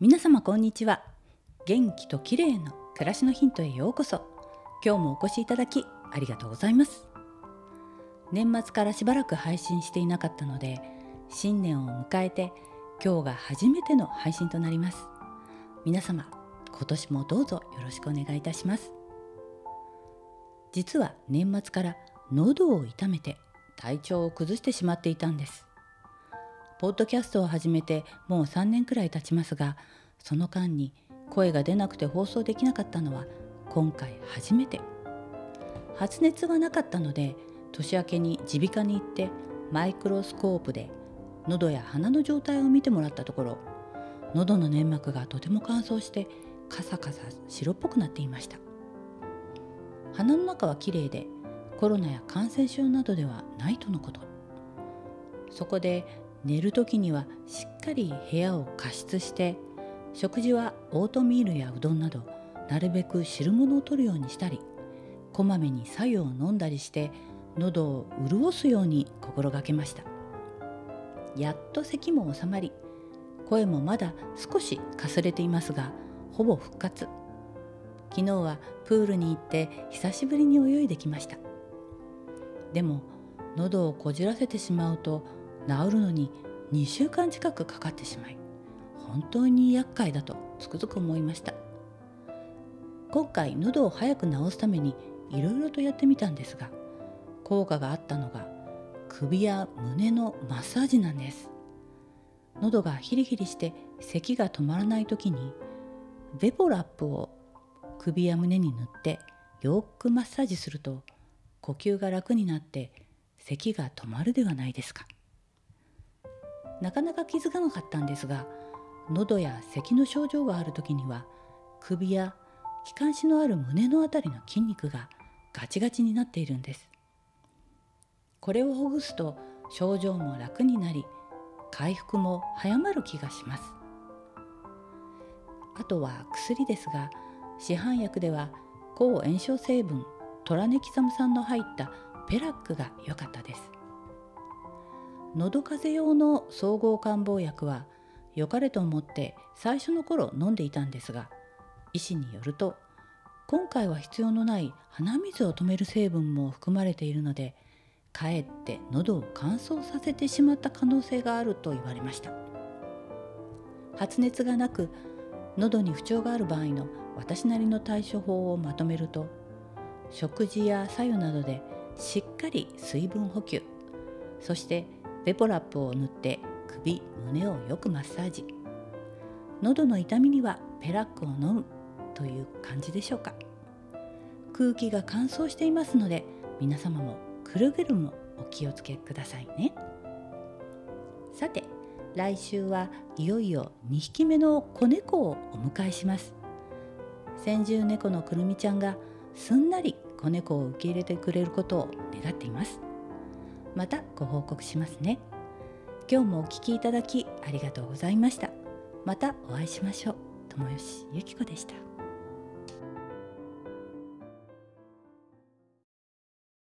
皆様こんにちは。元気と綺麗の暮らしのヒントへようこそ。今日もお越しいただきありがとうございます。年末からしばらく配信していなかったので新年を迎えて今日が初めての配信となります。皆様今年もどうぞよろしくお願いいたします。実は年末から喉を痛めて体調を崩してしまっていたんです。ポッドキャストを始めてもう3年くらい経ちますがその間に声が出なくて放送できなかったのは今回初めて。発熱はなかったので年明けに耳鼻科に行ってマイクロスコープで喉や鼻の状態を見てもらったところ喉の粘膜がとても乾燥してカサカサ白っぽくなっていました。鼻の中はきれいでコロナや感染症などではないとのこと。そこで寝る時にはしっかり部屋を加湿して食事はオートミールやうどんなどなるべく汁物を取るようにしたりこまめに白湯を飲んだりして喉を潤すように心がけました。やっと咳も収まり声もまだ少しかすれていますがほぼ復活。昨日はプールに行って久しぶりに泳いできました。でも喉をこじらせてしまうと治るのに2週間近くかかってしまい本当に厄介だとつくづく思いました。今回喉を早く治すためにいろいろとやってみたんですが効果があったのが首や胸のマッサージなんです。喉がヒリヒリして咳が止まらない時にベポラップを首や胸に塗ってよくマッサージすると呼吸が楽になって咳が止まるではないですか。なかなか気づかなかったんですが喉や咳の症状がある時には首や気管支のある胸のあたりの筋肉がガチガチになっているんです。これをほぐすと症状も楽になり回復も早まる気がします。あとは薬ですが市販薬では抗炎症成分トラネキサム酸の入ったペラックが良かったです。喉風邪用の総合感冒薬は良かれと思って最初の頃飲んでいたんですが医師によると今回は必要のない鼻水を止める成分も含まれているのでかえって喉を乾燥させてしまった可能性があると言われました。発熱がなく喉に不調がある場合の私なりの対処法をまとめると食事や白湯などでしっかり水分補給そしてペポラップを塗って首胸をよくマッサージ。喉の痛みにはペラックを飲むという感じでしょうか。空気が乾燥していますので皆様もくるぐるもお気をつけくださいね。さて来週はいよいよ2匹目の子猫をお迎えします。先住猫のくるみちゃんがすんなり子猫を受け入れてくれることを願っています。またご報告しますね。今日もお聞きいただきありがとうございました。またお会いしましょう。友吉ゆき子でした。